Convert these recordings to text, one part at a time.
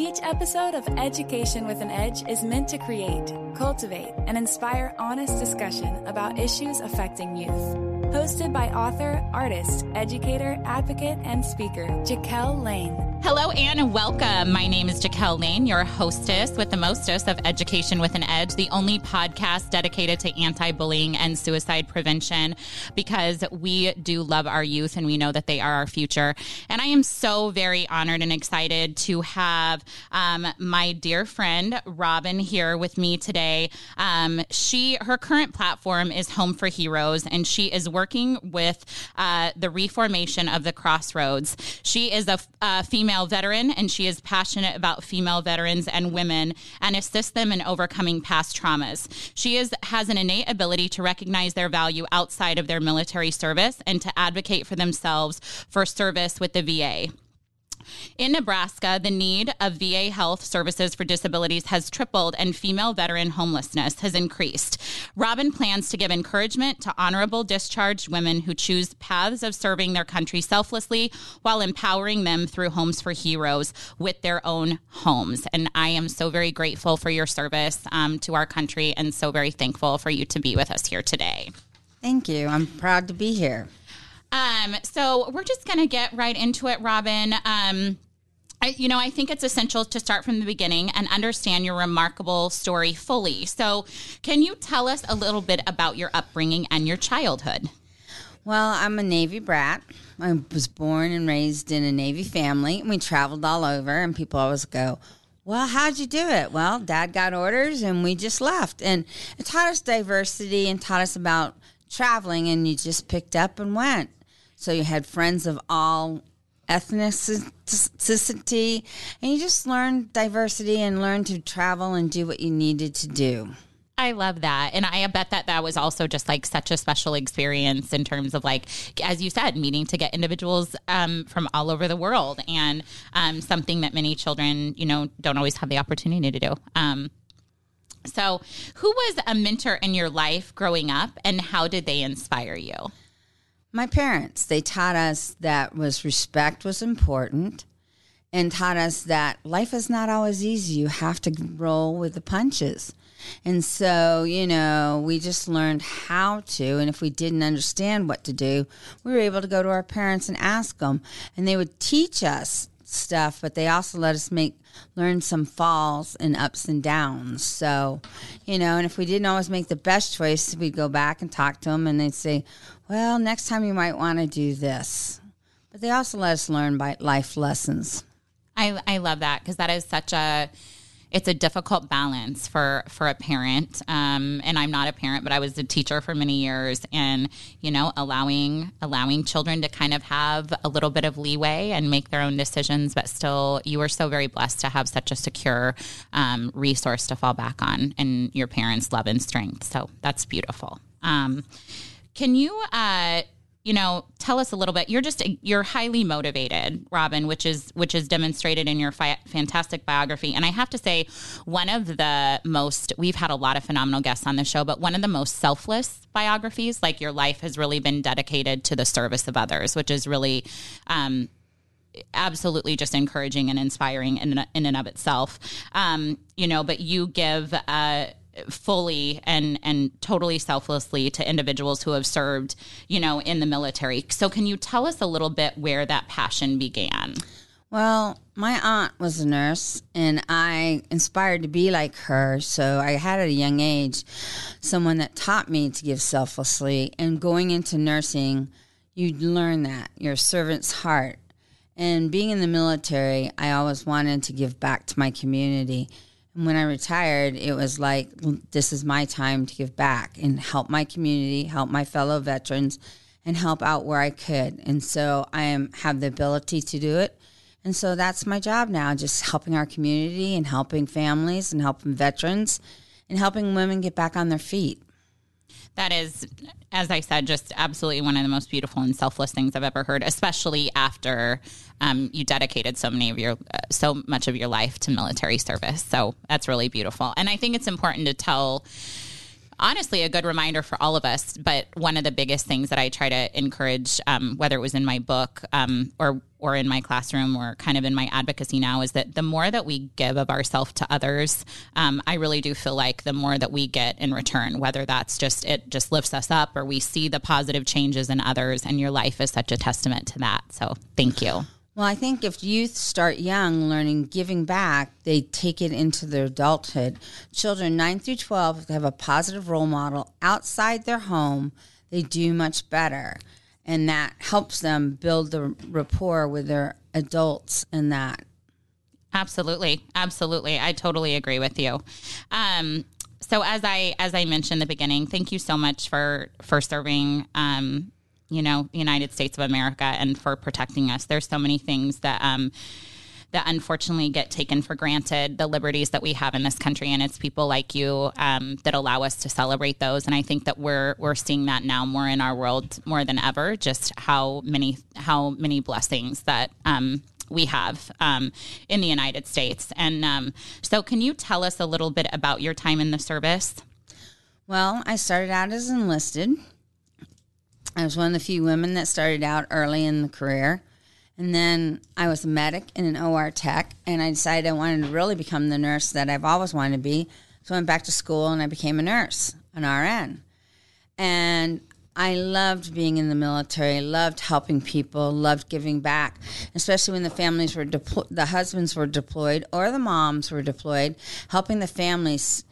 Each episode of Education with an Edge is meant to create, cultivate, and inspire honest discussion about issues affecting youth. Hosted by author, artist, educator, advocate, and speaker, Jaquel Lane. Hello and welcome. My name is Jaquel Lane, your hostess with the mostest of Education with an Edge, the only podcast dedicated to anti bullying and suicide prevention because we do love our youth and we know that they are our future. And I am so very honored and excited to have um, my dear friend Robin here with me today. Um, she, her current platform is Home for Heroes, and she is working with uh, the reformation of the Crossroads. She is a, a female female veteran, and she is passionate about female veterans and women and assist them in overcoming past traumas. She is has an innate ability to recognize their value outside of their military service and to advocate for themselves for service with the VA. In Nebraska, the need of VA health services for disabilities has tripled and female veteran homelessness has increased. Robin plans to give encouragement to honorable discharged women who choose paths of serving their country selflessly while empowering them through Homes for Heroes with their own homes. And I am so very grateful for your service um, to our country and so very thankful for you to be with us here today. Thank you. I'm proud to be here. Um, so we're just going to get right into it, Robin. Um, I, you know, I think it's essential to start from the beginning and understand your remarkable story fully. So, can you tell us a little bit about your upbringing and your childhood? Well, I'm a Navy brat. I was born and raised in a Navy family. And we traveled all over, and people always go, well, how'd you do it? Well, dad got orders and we just left. And it taught us diversity and taught us about traveling, and you just picked up and went. So you had friends of all ethnicity, and you just learned diversity and learned to travel and do what you needed to do. I love that. And I bet that that was also just like such a special experience in terms of like, as you said, meeting to get individuals um, from all over the world and um, something that many children, you know, don't always have the opportunity to do. Um, so, who was a mentor in your life growing up and how did they inspire you? My parents, they taught us that was respect was important and taught us that life is not always easy. You have to roll with the punches. And so, you know, we just learned how to. And if we didn't understand what to do, we were able to go to our parents and ask them. And they would teach us stuff, but they also let us make learn some falls and ups and downs. So, you know, and if we didn't always make the best choice, we'd go back and talk to them, and they'd say, "Well, next time you might want to do this." But they also let us learn by life lessons. I I love that because that is such a it's a difficult balance for for a parent um, and i'm not a parent but i was a teacher for many years and you know allowing allowing children to kind of have a little bit of leeway and make their own decisions but still you are so very blessed to have such a secure um, resource to fall back on and your parents love and strength. So that's beautiful. Um, can you uh, you know, tell us a little bit. You're just you're highly motivated, Robin, which is which is demonstrated in your fi- fantastic biography. And I have to say, one of the most we've had a lot of phenomenal guests on the show, but one of the most selfless biographies. Like your life has really been dedicated to the service of others, which is really. Um, absolutely just encouraging and inspiring in, in and of itself um, you know but you give uh, fully and and totally selflessly to individuals who have served, you know, in the military. So can you tell us a little bit where that passion began? Well, my aunt was a nurse and I inspired to be like her. So I had at a young age someone that taught me to give selflessly. And going into nursing, you learn that your servant's heart. And being in the military, I always wanted to give back to my community. And when I retired, it was like, this is my time to give back and help my community, help my fellow veterans, and help out where I could. And so I am have the ability to do it. And so that's my job now, just helping our community and helping families and helping veterans and helping women get back on their feet that is, as I said, just absolutely one of the most beautiful and selfless things I've ever heard. Especially after um, you dedicated so many of your, uh, so much of your life to military service. So that's really beautiful, and I think it's important to tell honestly a good reminder for all of us. But one of the biggest things that I try to encourage, um, whether it was in my book um, or or in my classroom or kind of in my advocacy now is that the more that we give of ourselves to others, um, I really do feel like the more that we get in return, whether that's just it just lifts us up or we see the positive changes in others. And your life is such a testament to that. So thank you. Well, I think if youth start young learning giving back, they take it into their adulthood. Children 9 through 12, if they have a positive role model outside their home, they do much better. And that helps them build the rapport with their adults and that. Absolutely. Absolutely. I totally agree with you. Um, so as I as I mentioned in the beginning, thank you so much for for serving um, you know, United States of America and for protecting us. There's so many things that um, that unfortunately get taken for granted, the liberties that we have in this country, and it's people like you um, that allow us to celebrate those. And I think that we're we're seeing that now more in our world more than ever. Just how many how many blessings that. Um, we have um, in the United States. And um, so, can you tell us a little bit about your time in the service? Well, I started out as enlisted. I was one of the few women that started out early in the career. And then I was a medic and an OR tech, and I decided I wanted to really become the nurse that I've always wanted to be. So I went back to school and I became a nurse, an RN. And I loved being in the military, loved helping people, loved giving back, especially when the families were deployed, the husbands were deployed or the moms were deployed, helping the families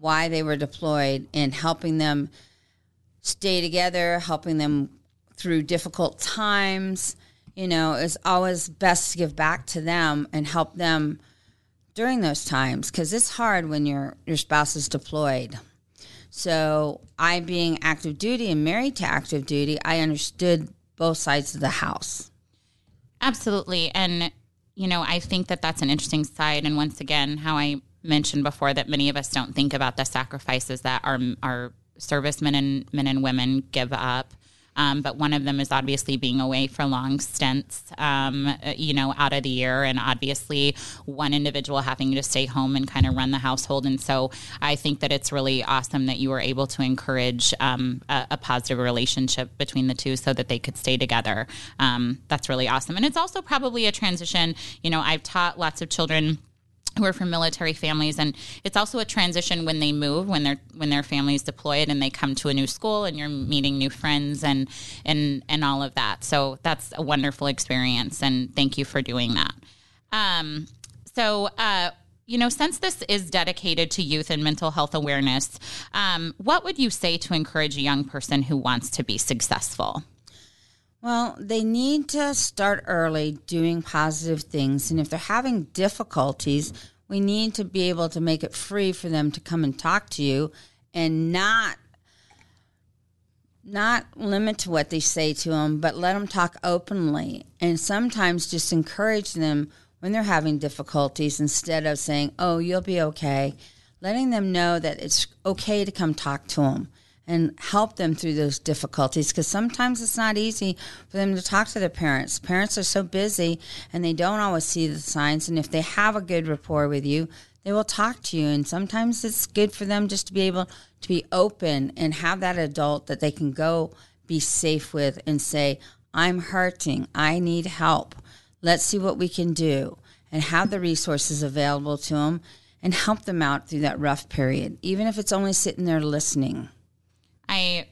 why they were deployed and helping them stay together, helping them through difficult times. You know, it's always best to give back to them and help them during those times because it's hard when your your spouse is deployed. So, I being active duty and married to active duty, I understood both sides of the house. Absolutely. And, you know, I think that that's an interesting side. And once again, how I mentioned before that many of us don't think about the sacrifices that our, our servicemen and men and women give up. Um, but one of them is obviously being away for long stints, um, you know, out of the year, and obviously one individual having to stay home and kind of run the household. And so I think that it's really awesome that you were able to encourage um, a, a, positive relationship between the two so that they could stay together. Um, that's really awesome. And it's also probably a transition. You know, I've taught lots of children who are from military families. And it's also a transition when they move when their when their families deployed and they come to a new school and you're meeting new friends and and and all of that. So that's a wonderful experience and thank you for doing that. Um, so uh, you know, since this is dedicated to youth and mental health awareness, um, what would you say to encourage a young person who wants to be successful? Well, they need to start early doing positive things. And if they're having difficulties, we need to be able to make it free for them to come and talk to you and not not limit to what they say to them, but let them talk openly. And sometimes just encourage them when they're having difficulties instead of saying, "Oh, you'll be okay." Letting them know that it's okay to come talk to them and help them through those difficulties because sometimes it's not easy for them to talk to their parents. Parents are so busy and they don't always see the signs. And if they have a good rapport with you, they will talk to you. And sometimes it's good for them just to be able to be open and have that adult that they can go be safe with and say, I'm hurting. I need help. Let's see what we can do and have the resources available to them and help them out through that rough period, even if it's only sitting there listening. I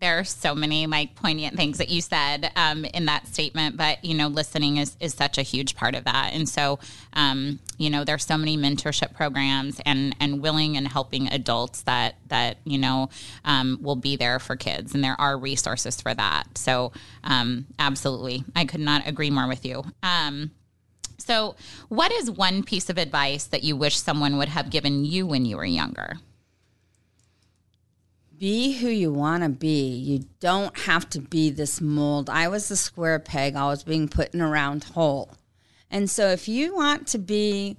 there are so many like poignant things that you said um, in that statement, but you know, listening is is such a huge part of that. And so, um, you know, there's so many mentorship programs and and willing and helping adults that that you know um, will be there for kids, and there are resources for that. So, um, absolutely, I could not agree more with you. Um, so, what is one piece of advice that you wish someone would have given you when you were younger? Be who you want to be. You don't have to be this mold. I was the square peg, I was being put in a round hole. And so if you want to be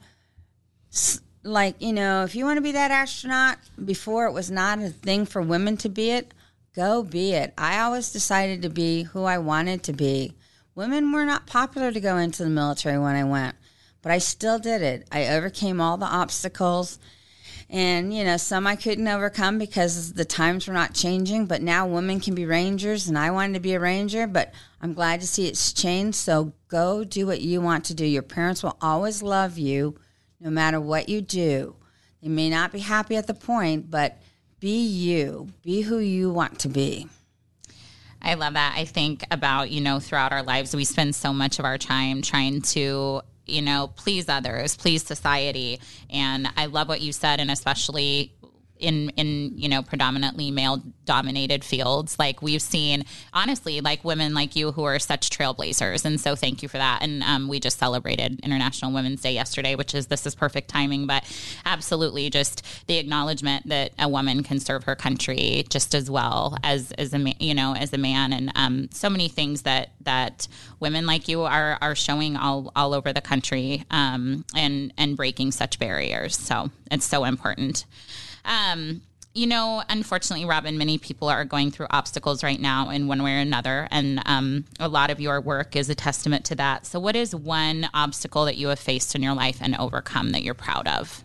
like, you know, if you want to be that astronaut before it was not a thing for women to be it, go be it. I always decided to be who I wanted to be. Women were not popular to go into the military when I went, but I still did it. I overcame all the obstacles And, you know, some I couldn't overcome because the times were not changing, but now women can be rangers and I wanted to be a ranger, but I'm glad to see it's changed. So go do what you want to do. Your parents will always love you no matter what you do. They may not be happy at the point, but be you, be who you want to be. I love that. I think about, you know, throughout our lives, we spend so much of our time trying to you know, please others, please society. And I love what you said, and especially in in you know predominantly male dominated fields. Like we've seen honestly like women like you who are such trailblazers. And so thank you for that. And um, we just celebrated international women's day yesterday which is this is perfect timing but absolutely just the acknowledgement that a woman can serve her country just as well as as a you know as a man. And um, so many things that that women like you are are showing all all over the country um, and and breaking such barriers. So it's so important um, you know, unfortunately, Robin, many people are going through obstacles right now in one way or another. And um, a lot of your work is a testament to that. So, what is one obstacle that you have faced in your life and overcome that you're proud of?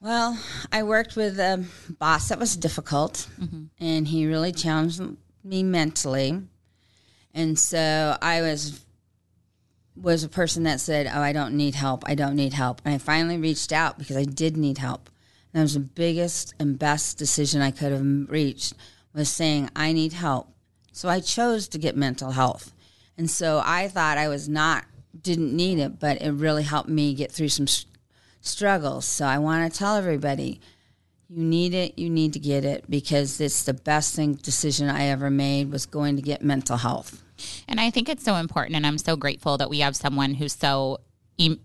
Well, I worked with a boss that was difficult, mm-hmm. and he really challenged me mentally. And so I was was a person that said, "Oh, I don't need help. I don't need help." And I finally reached out because I did need help. That was the biggest and best decision I could have reached was saying I need help. So I chose to get mental health. And so I thought I was not didn't need it, but it really helped me get through some struggles. So I want to tell everybody you need it, you need to get it because it's the best thing decision I ever made was going to get mental health. And I think it's so important and I'm so grateful that we have someone who's so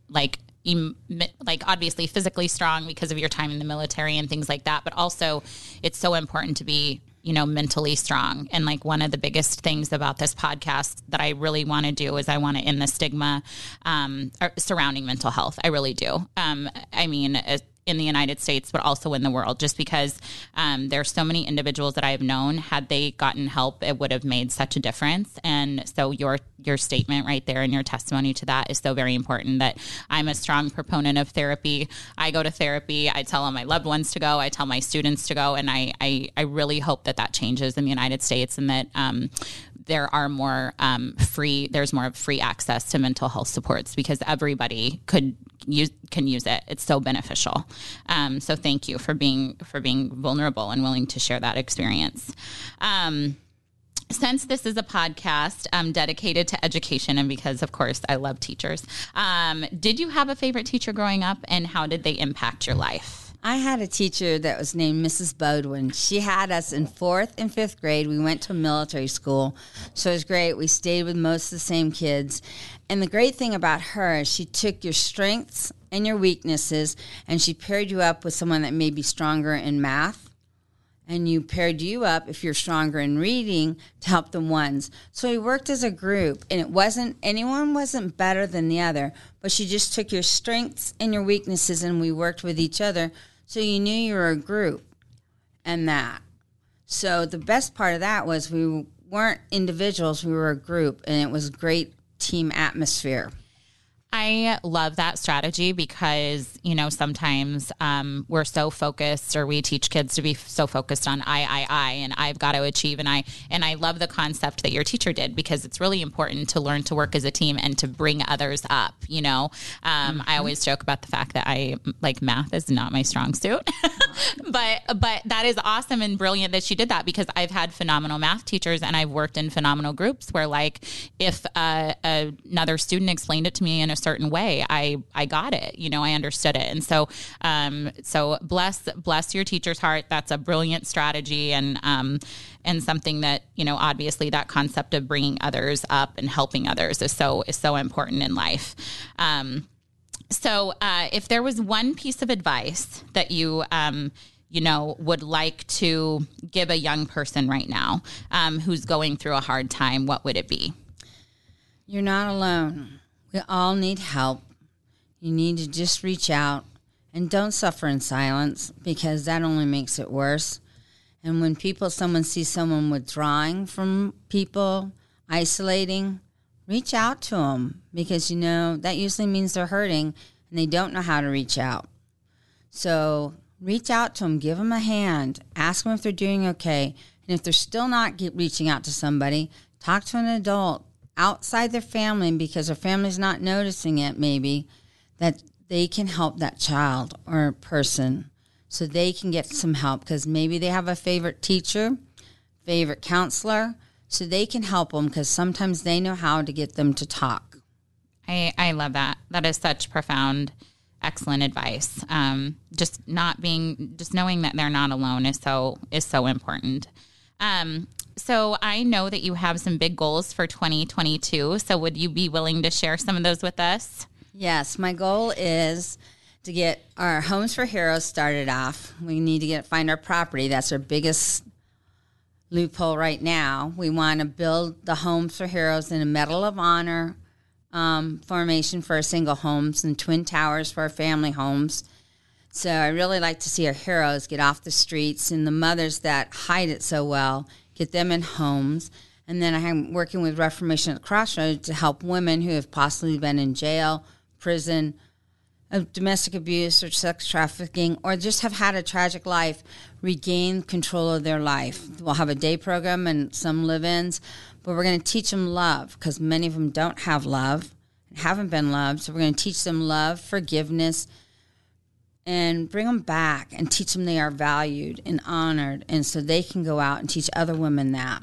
like like obviously physically strong because of your time in the military and things like that but also it's so important to be you know mentally strong. And like one of the biggest things about this podcast that i really want to do is i want to end the stigma um, surrounding mental health. I really do. Um, i mean in the United States, but also in the world, just because um, there's so many individuals that I've known. Had they gotten help, it would have made such a difference. And so your your statement right there and your testimony to that is so very important. That I'm a strong proponent of therapy. I go to therapy. I tell all my loved ones to go. I tell my students to go, and I I, I really hope that that changes in the United States and that um, there are more um, free there's more free access to mental health supports because everybody could use can use it. It's so beneficial. Um, so thank you for being for being vulnerable and willing to share that experience. Um, since this is a podcast um, dedicated to education and because of course i love teachers um, did you have a favorite teacher growing up and how did they impact your life I had a teacher that was named Mrs. Bodwin. She had us in fourth and fifth grade. We went to a military school, so it was great. We stayed with most of the same kids. And the great thing about her is she took your strengths and your weaknesses and she paired you up with someone that may be stronger in math and you paired you up if you're stronger in reading to help the ones. So we worked as a group and it wasn't anyone wasn't better than the other, but she just took your strengths and your weaknesses and we worked with each other so you knew you were a group and that. So the best part of that was we weren't individuals, we were a group, and it was great team atmosphere. I love that strategy because, you know, sometimes um, we're so focused or we teach kids to be so focused on I, I, I, and I've got to achieve. And I, and I love the concept that your teacher did because it's really important to learn to work as a team and to bring others up. You know, um, mm-hmm. I always joke about the fact that I like math is not my strong suit, but, but that is awesome and brilliant that she did that because I've had phenomenal math teachers and I've worked in phenomenal groups where like if uh, another student explained it to me in a certain way, I I got it. You know, I understood it, and so um, so bless bless your teacher's heart. That's a brilliant strategy, and um, and something that you know obviously that concept of bringing others up and helping others is so is so important in life. Um, so uh, if there was one piece of advice that you um, you know, would like to give a young person right now um, who's going through a hard time, what would it be? You're not alone. We all need help. You need to just reach out and don't suffer in silence because that only makes it worse. And when people, someone sees someone withdrawing from people, isolating, reach out to them because you know that usually means they're hurting and they don't know how to reach out. So reach out to them, give them a hand, ask them if they're doing okay. And if they're still not reaching out to somebody, talk to an adult outside their family because their family's not noticing it, maybe, that they can help that child or person so they can get some help because maybe they have a favorite teacher, favorite counselor, so they can help them because sometimes they know how to get them to talk. I, I love that. That is such profound excellent advice. Um, just not being, just knowing that they're not alone is so is so important. Um, so I know that you have some big goals for 2022. So would you be willing to share some of those with us? Yes, my goal is to get our Homes for Heroes started off. We need to get find our property. That's our biggest loophole right now. We want to build the Homes for Heroes in a Medal of Honor um, formation for our single homes and twin towers for our family homes. So I really like to see our heroes get off the streets and the mothers that hide it so well, get them in homes. And then I'm working with Reformation at Crossroads to help women who have possibly been in jail, prison, of domestic abuse or sex trafficking, or just have had a tragic life, regain control of their life. We'll have a day program and some live ins, but we're going to teach them love because many of them don't have love and haven't been loved. So we're going to teach them love, forgiveness, and bring them back and teach them they are valued and honored. And so they can go out and teach other women that.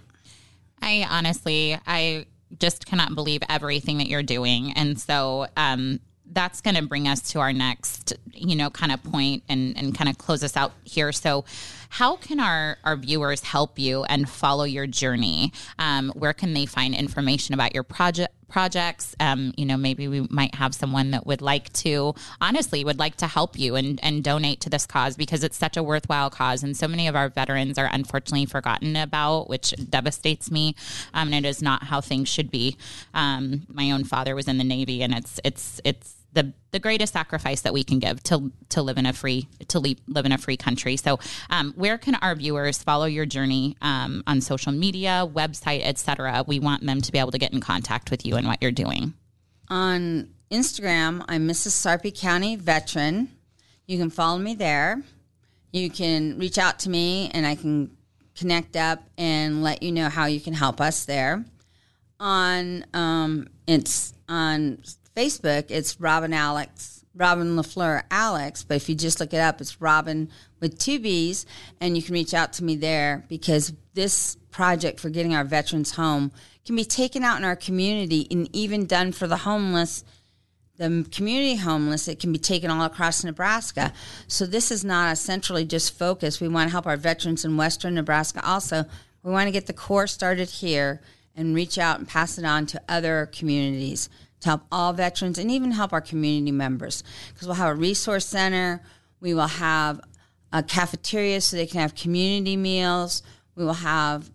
I honestly, I just cannot believe everything that you're doing. And so, um, that's going to bring us to our next, you know, kind of point and, and kind of close us out here. So, how can our, our viewers help you and follow your journey? Um, where can they find information about your project? projects um, you know maybe we might have someone that would like to honestly would like to help you and, and donate to this cause because it's such a worthwhile cause and so many of our veterans are unfortunately forgotten about which devastates me um, and it is not how things should be um, my own father was in the navy and it's it's it's the the greatest sacrifice that we can give to to live in a free to live, live in a free country. So, um, where can our viewers follow your journey um, on social media, website, etc.? We want them to be able to get in contact with you and what you're doing. On Instagram, I'm Mrs. Sarpy County Veteran. You can follow me there. You can reach out to me, and I can connect up and let you know how you can help us there. On um, it's on Facebook, it's Robin Alex, Robin LaFleur Alex. But if you just look it up, it's Robin with two B's, and you can reach out to me there because this project for getting our veterans home can be taken out in our community and even done for the homeless the community homeless, it can be taken all across Nebraska. So this is not a centrally just focused. We want to help our veterans in western Nebraska also. We want to get the core started here and reach out and pass it on to other communities to help all veterans and even help our community members because we'll have a resource center. We will have a cafeteria so they can have community meals. We will have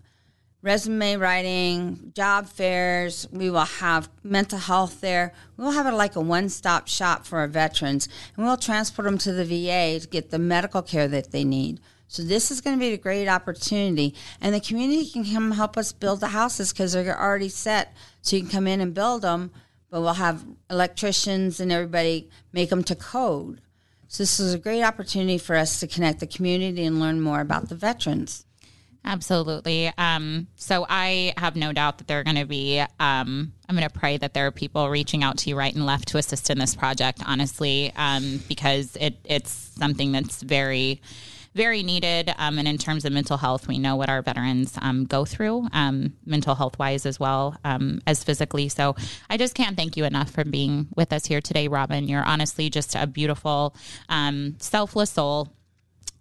resume writing, job fairs. We will have mental health there. We will have it like a one stop shop for our veterans, and we'll transport them to the VA to get the medical care that they need. So this is going to be a great opportunity, and the community can come help us build the houses because they're already set. So you can come in and build them but we'll have electricians and everybody make them to code. So this is a great opportunity for us to connect the community and learn more about the veterans. Absolutely. Um, so I have no doubt that there are going to be. Um, I'm going to pray that there are people reaching out to you right and left to assist in this project. Honestly, um, because it it's something that's very very needed. Um, and in terms of mental health, we know what our veterans um, go through, um, mental health wise as well um, as physically. So I just can't thank you enough for being with us here today, Robin. You're honestly just a beautiful, um, selfless soul.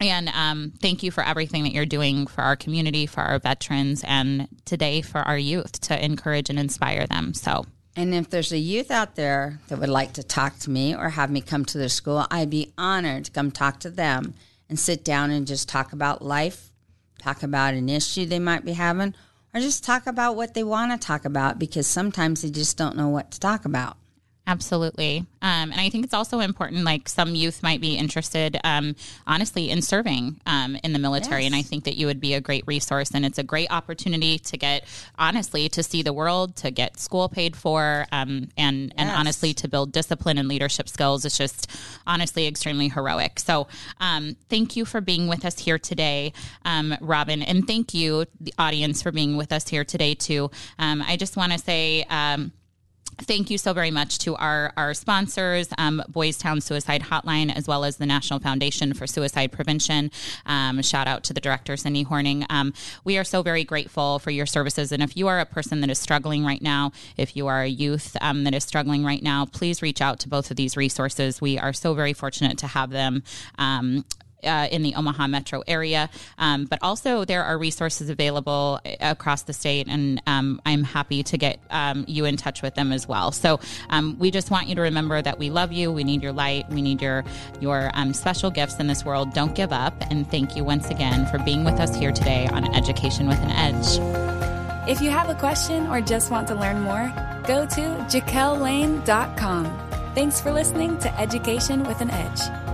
And um, thank you for everything that you're doing for our community, for our veterans, and today for our youth to encourage and inspire them. So, and if there's a youth out there that would like to talk to me or have me come to their school, I'd be honored to come talk to them and sit down and just talk about life, talk about an issue they might be having, or just talk about what they want to talk about because sometimes they just don't know what to talk about. Absolutely. Um, and I think it's also important, like some youth might be interested, um, honestly, in serving um, in the military. Yes. And I think that you would be a great resource. And it's a great opportunity to get, honestly, to see the world, to get school paid for, um, and, yes. and honestly, to build discipline and leadership skills. It's just honestly extremely heroic. So um, thank you for being with us here today, um, Robin. And thank you, the audience, for being with us here today, too. I just want to say, Thank you so very much to our, our sponsors, um, Boys Town Suicide Hotline, as well as the National Foundation for Suicide Prevention. Um, shout out to the director, Cindy Horning. Um, we are so very grateful for your services. And if you are a person that is struggling right now, if you are a youth um, that is struggling right now, please reach out to both of these resources. We are so very fortunate to have them um, uh, in the Omaha metro area. Um, but also, there are resources available uh, across the state, and um, I'm happy to get um, you in touch with them as well. So um, we just want you to remember that we love you. We need your light. We need your your um, special gifts in this world. Don't give up, and thank you once again for being with us here today on Education with an Edge. If you have a question or just want to learn more, go to jaquellane.com. Thanks for listening to Education with an Edge